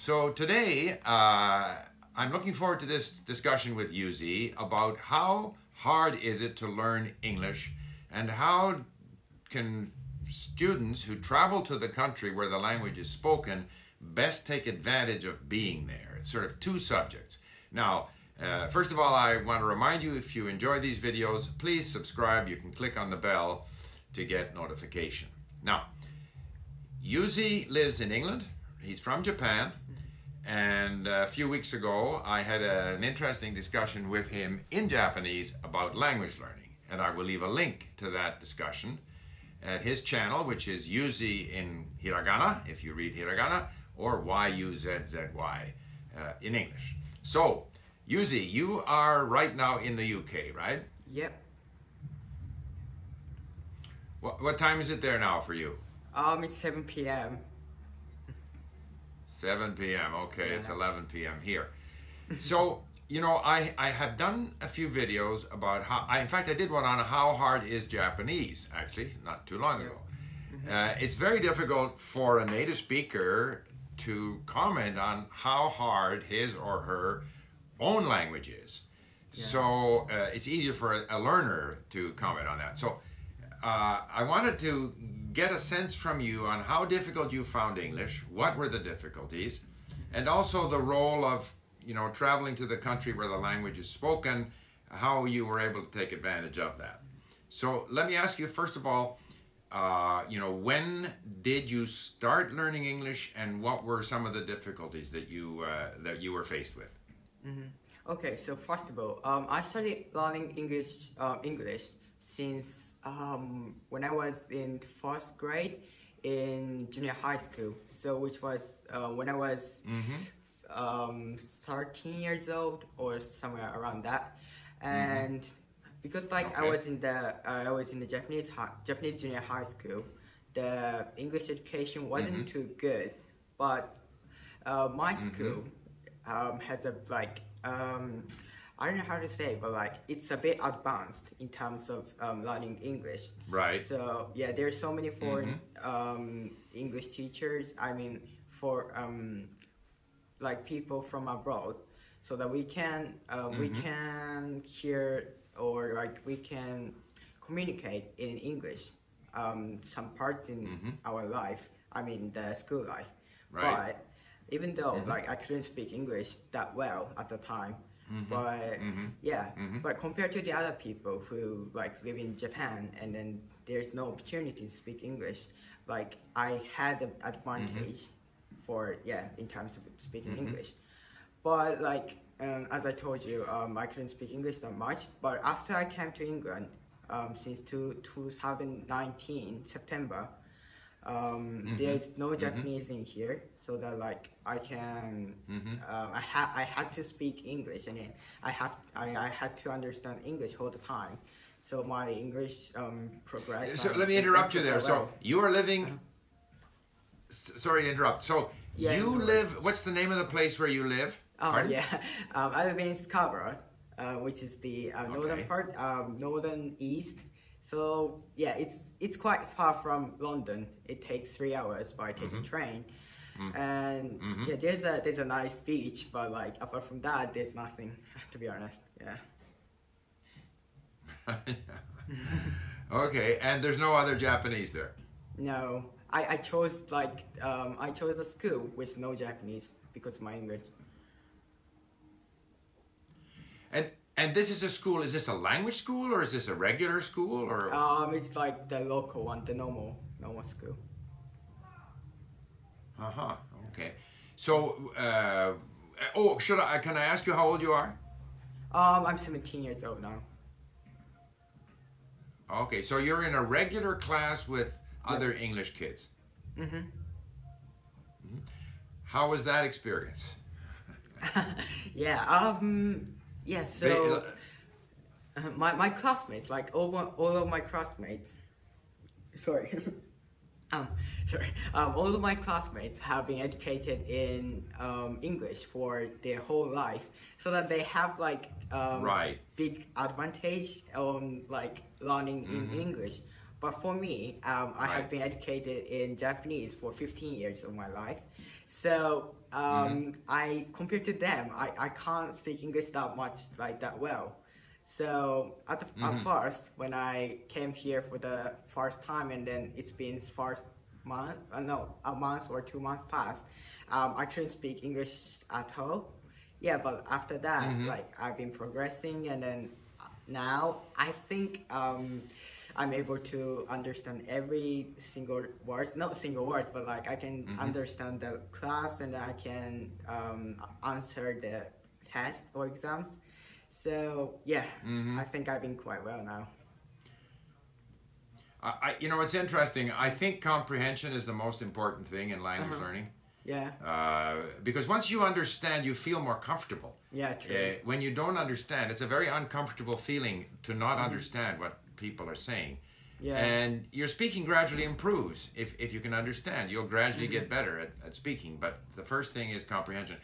So today, uh, I'm looking forward to this discussion with Yuzzy about how hard is it to learn English and how can students who travel to the country where the language is spoken best take advantage of being there. It's sort of two subjects. Now, uh, first of all, I want to remind you if you enjoy these videos, please subscribe. You can click on the bell to get notification. Now, Yuzzy lives in England. He's from Japan. And a few weeks ago, I had a, an interesting discussion with him in Japanese about language learning. And I will leave a link to that discussion at his channel, which is Yuzzy in Hiragana, if you read Hiragana, or Y-U-Z-Z-Y uh, in English. So, Yuzzy, you are right now in the UK, right? Yep. What, what time is it there now for you? Um, it's 7 p.m. 7 p.m. Okay, Yeah. it's 11 p.m. here. So, you know, I, I have done a few videos about how, I, in fact, I did one on how hard is Japanese, actually, not too long ago. Uh, it's very difficult for a native speaker to comment on how hard his or her own language is. So uh, it's easier for a, a learner to comment on that. So uh, I wanted to get a sense from you on how difficult you found English, what were the difficulties, and also the role of you know traveling to the country where the language is spoken, how you were able to take advantage of that. So let me ask you first of all, uh, you know, when did you start learning English, and what were some of the difficulties that you uh, that you were faced with? Okay, so first of all, um, I started learning English, uh, English since um, when I was in first grade in junior high school. So which was uh, when I was um, 13 years old or somewhere around that, and because like I was in the uh, I was in the Japanese high, Japanese junior high school, the English education wasn't too good, but uh, my school um, has a like um, I don't know how to say, but like it's a bit advanced in terms of um, learning English. Right. So yeah, there's so many foreign um, English teachers. I mean, for um, like people from abroad, so that we can uh, we can hear or like we can communicate in English. Um, some parts in our life. I mean, the school life. Right. But even though like I couldn't speak English that well at the time, but yeah, but compared to the other people who like live in Japan and then there's no opportunity to speak English, like I had an advantage for yeah in terms of speaking English. But like um, as I told you, um, I couldn't speak English that much. But after I came to England, um, since two, 2019 September, um, there's no Japanese in here, so that like I can, uh, I had I had to speak English, and then I have I, I had to understand English all the time. So my English um, progressed. So let me interrupt you there. So you are living. S- Sorry to interrupt. So Yeah, you no live. What's the name of the place where you live? Oh Pardon? yeah, um, I live in Scarborough, uh, which is the uh, northern Okay. part, um, northern east. So yeah, it's it's quite far from London. It takes three hours by taking Mm-hmm. train, and yeah, there's a there's a nice beach, but like apart from that, there's nothing. To be honest, yeah. okay, and there's no other Japanese there. No, I, I chose like um, I chose a school with no Japanese because my English. And and this is a school. Is this a language school or is this a regular school or? Um, it's like the local one, the normal normal school. Uh huh. Okay. So, uh, oh, should I? Can I ask you how old you are? Um, I'm 17 years old now. Okay, so you're in a regular class with other English kids. Mhm. Mhm. How was that experience? yeah. Um. Yeah. So uh, my my classmates, like all my, all of my classmates. Sorry. um. Sorry. Um. All of my classmates have been educated in um English for their whole life, so that they have like um Right. big advantage on like learning in English. But for me, um, I Right. have been educated in Japanese for 15 years of my life. So um, mm-hmm. I compared to them, I, I can't speak English that much like that well. So at, the, mm-hmm. at first, when I came here for the first time, and then it's been first month, uh, no, a month or two months past, um, I couldn't speak English at all. Yeah, but after that, mm-hmm. like I've been progressing, and then now I think um, I'm able to understand every single word, not single words, but like I can mm-hmm. understand the class and I can um, answer the test or exams. So yeah, mm-hmm. I think I've been quite well now. I, you know, it's interesting. I think comprehension is the most important thing in language uh-huh. learning. Yeah. Uh, because once you understand, you feel more comfortable. Yeah, true. Uh, when you don't understand, it's a very uncomfortable feeling to not mm-hmm. understand what people are saying. Yeah. And your speaking gradually improves if, if you can understand. You'll gradually mm-hmm. get better at, at speaking. But the first thing is comprehension.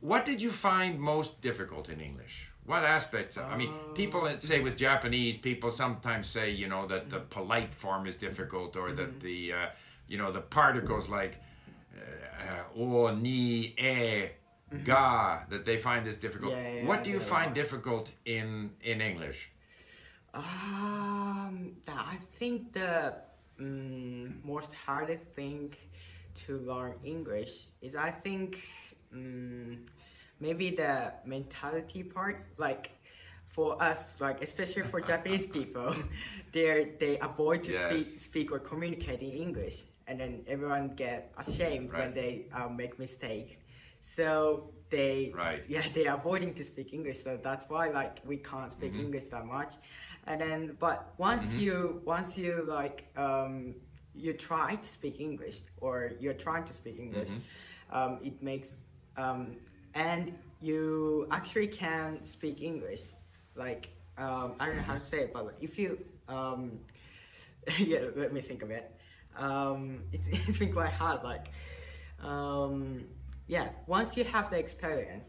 What did you find most difficult in English? What aspects? Of, I mean, people uh, say with Japanese, people sometimes say, you know, that the polite form is difficult or mm-hmm. that the, uh, you know, the particles like uh, o, ni, e, mm-hmm. ga, that they find this difficult. Yeah, yeah, what do you find difficult in, in English? Um, I think the um, most hardest thing to learn English is I think um, maybe the mentality part. Like for us, like especially for Japanese people, they they avoid to yes. speak, speak or communicate in English, and then everyone get ashamed right. when they uh, make mistakes. So they right. yeah they're avoiding to speak English. So that's why like we can't speak mm-hmm. English that much and then but once mm-hmm. you once you like um, you try to speak English or you're trying to speak English, mm-hmm. um, it makes um, and you actually can speak English. Like um, I don't know how to say it, but if you um, yeah, let me think of it. Um, it's it's been quite hard. Like yeah, once you have the experience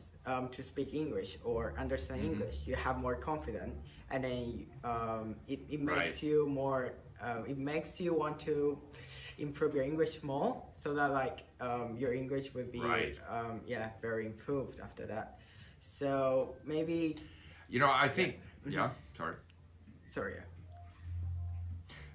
to speak English or understand mm-hmm. English, you have more confidence and then um, it, it makes right. you more uh, it makes you want to improve your english more so that like um, your english would be right. um, yeah very improved after that so maybe you know i think yeah, yeah sorry sorry yeah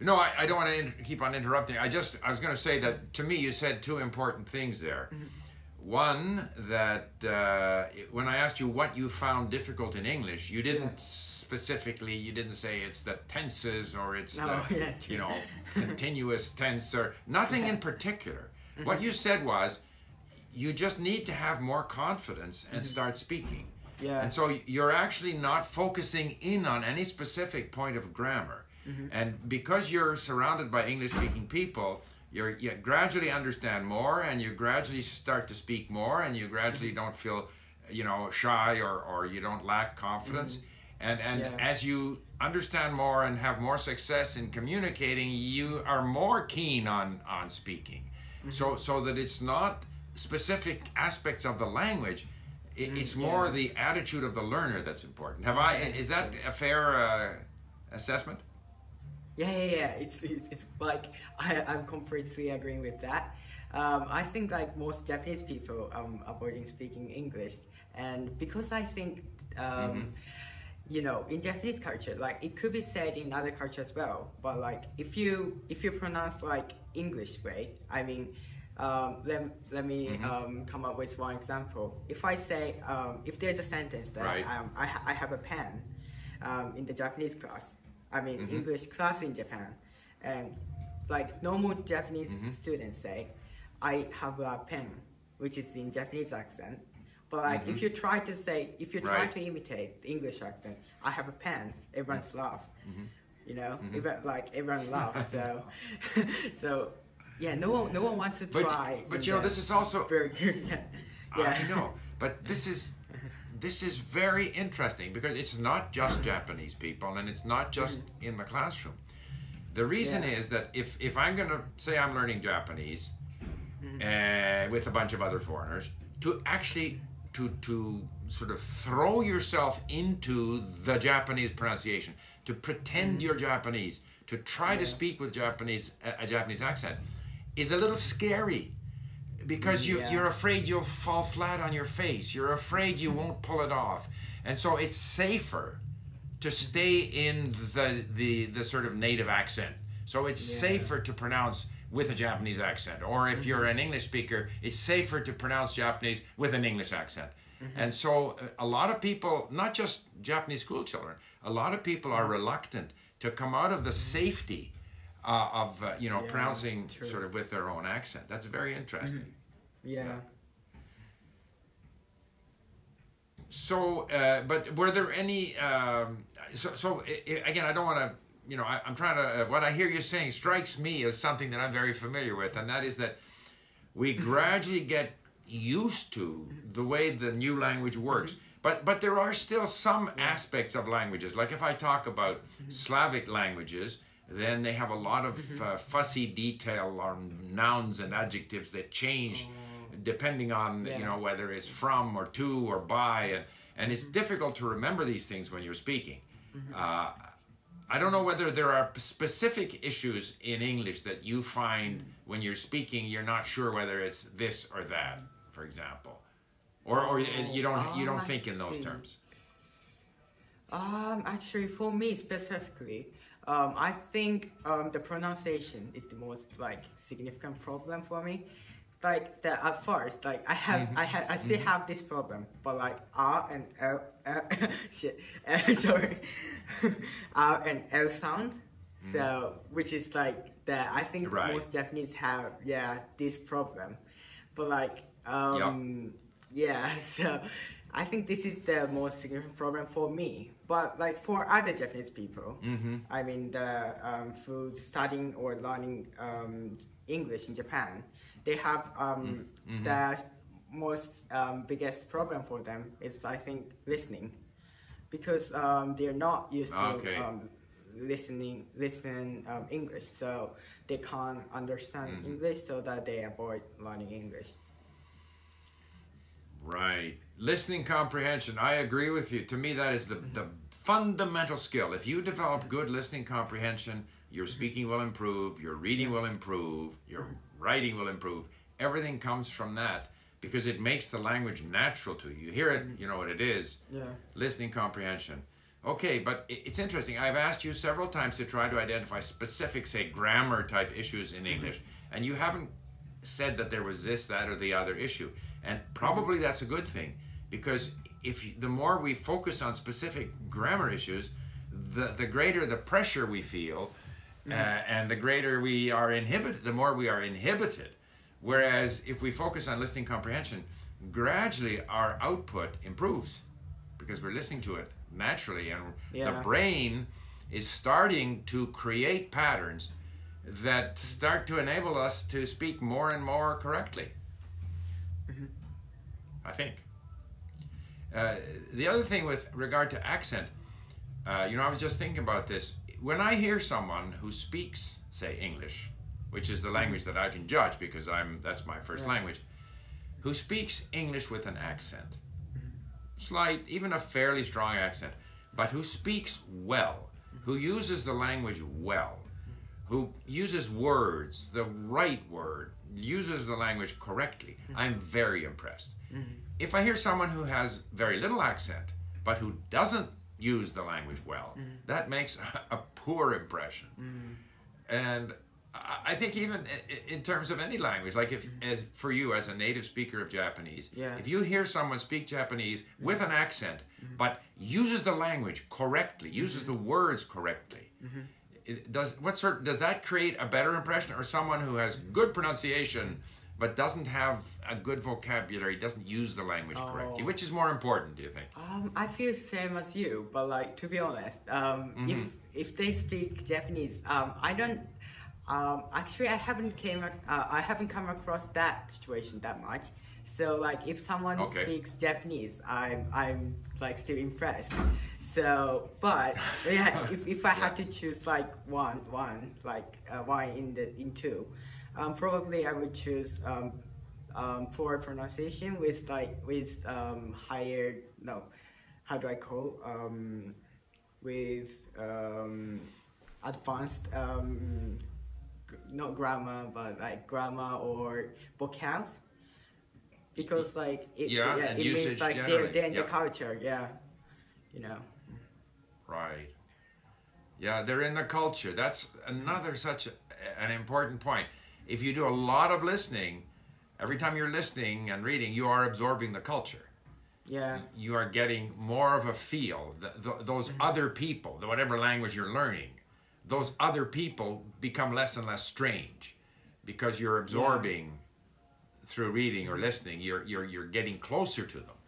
no, I, I don't want to in- keep on interrupting. I just I was going to say that to me you said two important things there. Mm-hmm. One that uh, when I asked you what you found difficult in English, you didn't yeah specifically you didn't say it's the tenses or it's no, the yeah, you know continuous tense or nothing in particular. Mm-hmm. What you said was you just need to have more confidence and mm-hmm. start speaking. Yeah. And so you're actually not focusing in on any specific point of grammar. Mm-hmm. And because you're surrounded by English speaking people, you're, you gradually understand more and you gradually start to speak more and you gradually mm-hmm. don't feel you know shy or, or you don't lack confidence mm-hmm. And and yeah. as you understand more and have more success in communicating, you are more keen on on speaking. Mm-hmm. So so that it's not specific aspects of the language. It, mm-hmm. it's more yeah. the attitude of the learner that's important. Have I? Is that a fair uh, assessment? Yeah, yeah, yeah. It's, it's, it's like I, I'm completely agreeing with that. Um, I think like most Japanese people um, avoiding speaking English, and because I think um, mm-hmm you know, in Japanese culture, like it could be said in other culture as well. But like if you if you pronounce like English way, I mean, um, let let me mm-hmm. um, come up with one example. If I say um, if there's a sentence that right. Um, I I have a pen um, in the Japanese class, I mean mm-hmm. English class in Japan, and like normal Japanese mm-hmm. students say, I have a pen, which is in Japanese accent but like mm-hmm. if you try to say, if you try right. to imitate the English accent, I have a pen. Everyone's mm-hmm. laugh. Mm-hmm. You know, mm-hmm. Even, like everyone laughs. so, so yeah, no one, no one wants to but, try. But you know, this is also very yeah. yeah. I know, but this is this is very interesting because it's not just Japanese people and it's not just mm-hmm. in the classroom. The reason yeah. is that if if I'm going to say I'm learning Japanese mm-hmm. uh, with a bunch of other foreigners, to actually to to sort of throw yourself into the Japanese pronunciation, to pretend mm. you're Japanese, to try yeah. to speak with Japanese a, a Japanese accent, is a little scary because you, Yeah. you're afraid you'll fall flat on your face. You're afraid you won't pull it off. And so it's safer to stay in the, the, the sort of native accent. So it's Yeah. safer to pronounce with a Japanese accent. Or if you're an English speaker, it's safer to pronounce Japanese with an English accent. And so uh, a lot of people, not just Japanese school children, a lot of people are reluctant to come out of the safety uh, of, uh, you know, Yeah, pronouncing true. sort of with their own accent. That's very interesting. Yeah. So, uh, but were there any? Um, so, so again, I don't want to. You know, I, I'm trying to. Uh, what I hear you saying strikes me as something that I'm very familiar with, and that is that we gradually get used to the way the new language works. But but there are still some aspects of languages. Like if I talk about Slavic languages, then they have a lot of uh, fussy detail on nouns and adjectives that change depending on you know whether it's from or to or by and and it's difficult to remember these things when you're speaking. Uh, i don't know whether there are specific issues in english that you find when you're speaking you're not sure whether it's this or that for example. Or or you- don't you Oh, don't I think in those terms. Um, actually, for me specifically, um, I think um, the pronunciation is the most like significant problem for me. Like the at first, like I have, Mm-hmm. I have, I still have this problem, but like R and L, L shit, uh, sorry, R and L sound. So, which is like the I think. Right. most Japanese have, yeah, this problem. But like, um, yeah, so I think this is the most significant problem for me. But like for other Japanese people, mm-hmm. I mean, the um, who studying or learning um, English in Japan, they have um, Mhm. the most um, biggest problem for them is I think listening, because um, they're not used to Okay. um, listening listen um, English, so they can't understand Mhm. English, so that they avoid learning English. Right. Listening comprehension. I agree with you. To me, that is the, the fundamental skill. If you develop good listening comprehension, your speaking will improve, your reading will improve, your writing will improve. Everything comes from that because it makes the language natural to you. You hear it, you know what it is. Yeah. Listening comprehension. Okay, but it's interesting. I've asked you several times to try to identify specific, say, grammar type issues in mm-hmm. English, and you haven't said that there was this, that, or the other issue. And probably mm-hmm. that's a good thing because if you, the more we focus on specific grammar issues, the, the greater the pressure we feel, uh, and the greater we are inhibited, the more we are inhibited. Whereas if we focus on listening comprehension, gradually our output improves because we're listening to it naturally and the brain is starting to create patterns that start to enable us to speak more and more correctly. I think. Uh, the other thing with regard to accent uh, you know i was just thinking about this when i hear someone who speaks say english which is the language that i can judge because i'm that's my first language who speaks english with an accent mm-hmm. slight, even a fairly strong accent, but who speaks well, who mm-hmm. uses the language well, who uses words, the right word, uses the language correctly, mm-hmm. I'm very impressed. If I hear someone who has very little accent, but who doesn't use the language well, mm-hmm. that makes a poor impression. Mm-hmm. And I think even in terms of any language, like if, mm-hmm. as for you as a native speaker of Japanese, Yeah. if you hear someone speak Japanese with an accent, but uses the language correctly, uses the words correctly, it does what sort does that create a better impression, or someone who has good pronunciation but doesn't have a good vocabulary, doesn't use the language correctly? Oh. Which is more important, do you think? Um, I feel same as you, but like to be honest, um, if if they speak Japanese, um, I don't. Um, actually, I haven't came. Uh, I haven't come across that situation that much. So like, if someone Okay. speaks Japanese, I'm I'm like still impressed. So, but yeah, if, if I had to choose like one one like uh, one in the in two, um, probably I would choose um, um, for pronunciation with like with um, higher no, how do I call um, with um, advanced um, not grammar but like grammar or vocab because like it, Yeah, yeah, it means like they're, they're in yeah. the culture. Yeah, you know. Right. Yeah, they're in the culture. That's another such an important point. If you do a lot of listening, every time you're listening and reading, you are absorbing the culture. Yeah. You are getting more of a feel. Th th those mm-hmm. other people, the whatever language you're learning, those other people become less and less strange because you're absorbing through reading or listening. You're you're you're getting closer to them,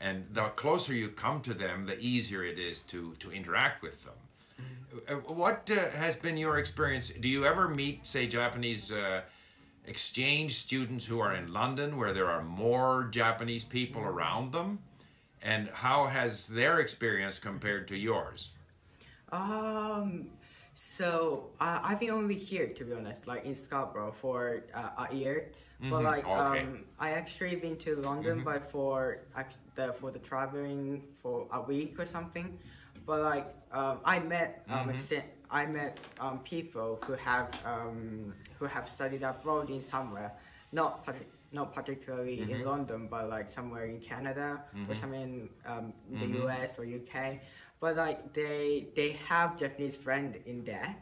and the closer you come to them, the easier it is to to interact with them. Uh, What uh, has been your experience? Do you ever meet, say, Japanese uh, exchange students who are in London, where there are more Japanese people around them? And how has their experience compared to yours? Um. So uh, I've been only here to be honest, like in Scarborough for uh, a year. But Mhm, like okay. um, I actually been to London, but for the for the traveling for a week or something. But like um, I met um, Mhm. I met um, people who have um, who have studied abroad in somewhere, not partic- not particularly in Mhm. London, but like somewhere in Canada or Mhm. somewhere in um, the Mhm. US or UK. But like they they have Japanese friend in there,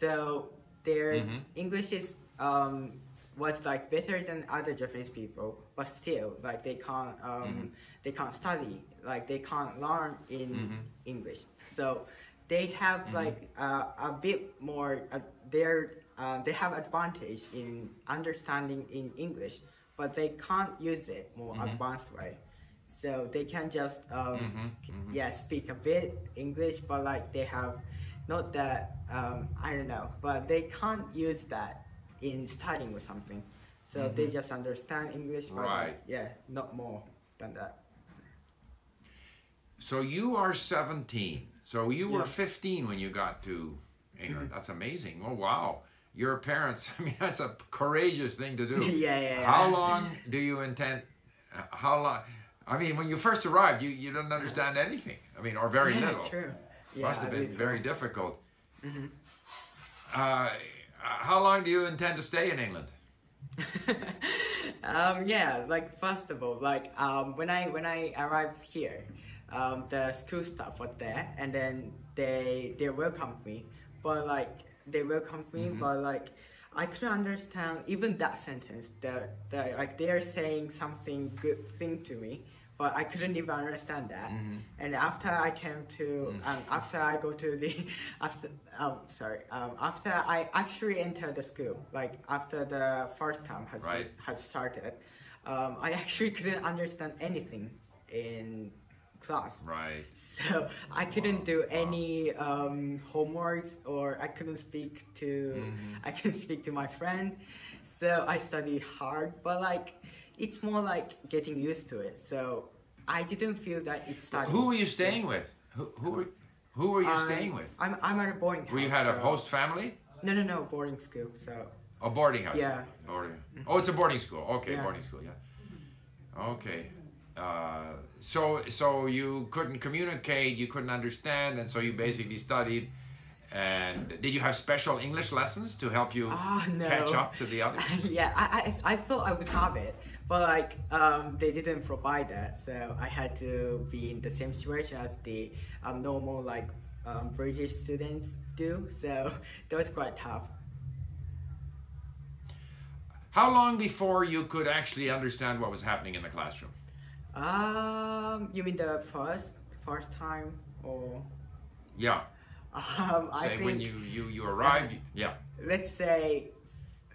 so their Mhm. English is um, was like better than other Japanese people, but still like they can't um, Mhm. they can't study like they can't learn in Mhm. English. So they have Mhm. like uh, a bit more. Uh, they're uh, they have advantage in understanding in English, but they can't use it more Mhm. advanced way. So they can just um, Mhm, mhm. yeah speak a bit English, but like they have not that um, I don't know, but they can't use that in studying or something. So they Mhm. just understand English, but Right. like, yeah, not more than that. So you are 17. So you were 15 when you got to England. That's amazing. Oh, wow. Your parents, I mean, that's a courageous thing to do. Yeah, yeah, How long do you intend, uh, how long, I mean, when you first arrived, you, you didn't understand anything. I mean, or very yeah, little. True. Yeah, Must have been very difficult. Mhm. Uh, how long do you intend to stay in England? um, yeah, like first of all, like um, when I when I arrived here, um, the school staff was there, and then they they welcomed me, but like they welcomed me, Mhm. but like I couldn't understand even that sentence. That that like they're saying something good thing to me, but I couldn't even understand that. Mhm. And after I came to, Mm. um, after I go to the, after, um, sorry, um, after I actually entered the school, like after the first term has Right. has started, um, I actually couldn't understand anything in class. Right. So I couldn't Wow, do wow. any um, homeworks, or I couldn't speak to, Mhm. I couldn't speak to my friend. So I studied hard, but like it's more like getting used to it. So I didn't feel that it's studying. Who were you staying with? Who, who, were, who were you staying with? I'm I'm at a boarding house. Well, you had a so- host family? No, no, no, boarding school. So A boarding house. Yeah. Boarding. Oh, it's a boarding school. Okay, Yeah. boarding school. Yeah. Okay. Uh, so so you couldn't communicate, you couldn't understand, and so you basically studied. And did you have special English lessons to help you Ah, no. catch up to the others? yeah, I, I I thought I would have it, but like um, they didn't provide that, so I had to be in the same situation as the um, normal like um, British students do. So that was quite tough. How long before you could actually understand what was happening in the classroom? Um, you mean the first first time or? Yeah. Um, I Say think when you you you arrived. Yeah. let's say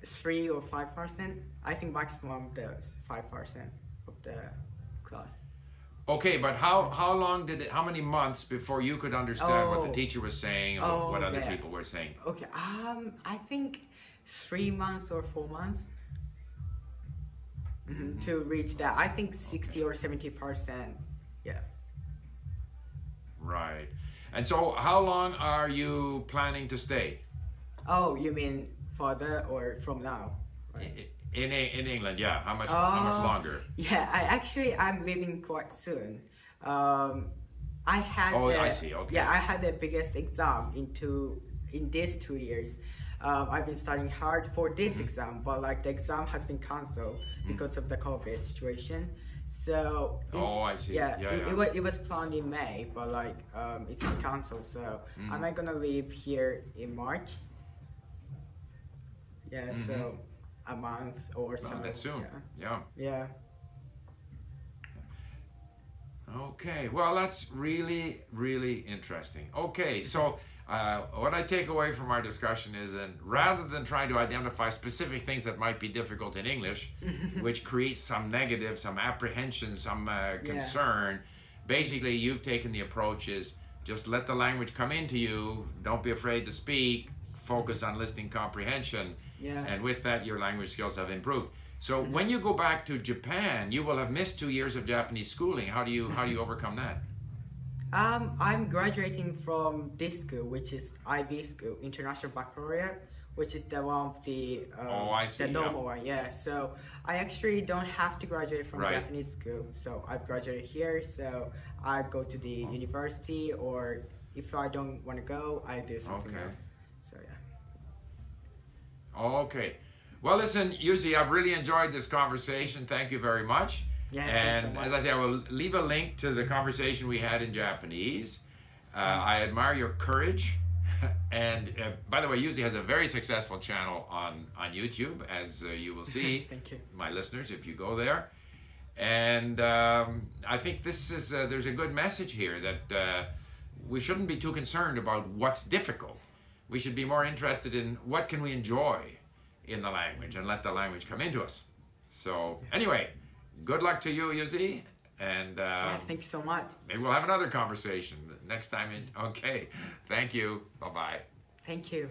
three or five percent. I think maximum the five percent of the class. Okay, but how how long did it? How many months before you could understand what the Oh. teacher was saying or Oh, what other yeah. people were saying? Okay, um, I think three months or four months Mhm, to reach that. I think sixty or seventy percent. Yeah. Right. And so, how long are you planning to stay Oh, you mean further or from now? Right. i- in in England? Yeah. How much how much Uh, longer? Yeah, I actually I'm leaving quite soon. Um, I had Oh, the, I see, okay. Yeah, I had the biggest exam into in these two years. um, I've been studying hard for this exam, but like the exam has been canceled because of the COVID situation. So Oh, I see. Yeah, Yeah, it, yeah. It, was, it was planned in May, but like um, it's been canceled. So am I gonna leave here in March? Yeah, so a month or something. That's soon. Yeah. Yeah. yeah. Okay. Well, that's really, really interesting. Okay. So, uh, what I take away from our discussion is that rather than trying to identify specific things that might be difficult in English, which creates some negative, some apprehension, some uh, concern, basically you've taken the approach is just let the language come into you. Don't be afraid to speak. Focus on listening comprehension. Yeah. And with that, your language skills have improved. So when you go back to Japan, you will have missed two years of Japanese schooling. How do you how do you overcome that? Um, I'm graduating from this school, which is IB school, International Baccalaureate, which is the one of the um, Oh, I see, the yeah. normal one. Yeah. So I actually don't have to graduate from Right. Japanese school. So I've graduated here. So I go to the university, or if I don't want to go, I do something Okay. else. Okay. Well, listen, Yuzzy, I've really enjoyed this conversation. Thank you very much. Yeah, thanks so and much. as I say, I will leave a link to the conversation we had in Japanese. Uh, I admire your courage. and uh, by the way, Yuzzy has a very successful channel on, on YouTube, as uh, you will see, Thank you. my listeners, if you go there. And um, I think this is uh, there's a good message here that uh, we shouldn't be too concerned about what's difficult. We should be more interested in what can we enjoy in the language and let the language come into us. So anyway, good luck to you, Yuzzy, and uh, yeah. Thanks so much. maybe we'll have another conversation next time. In, okay, thank you. Bye bye. Thank you.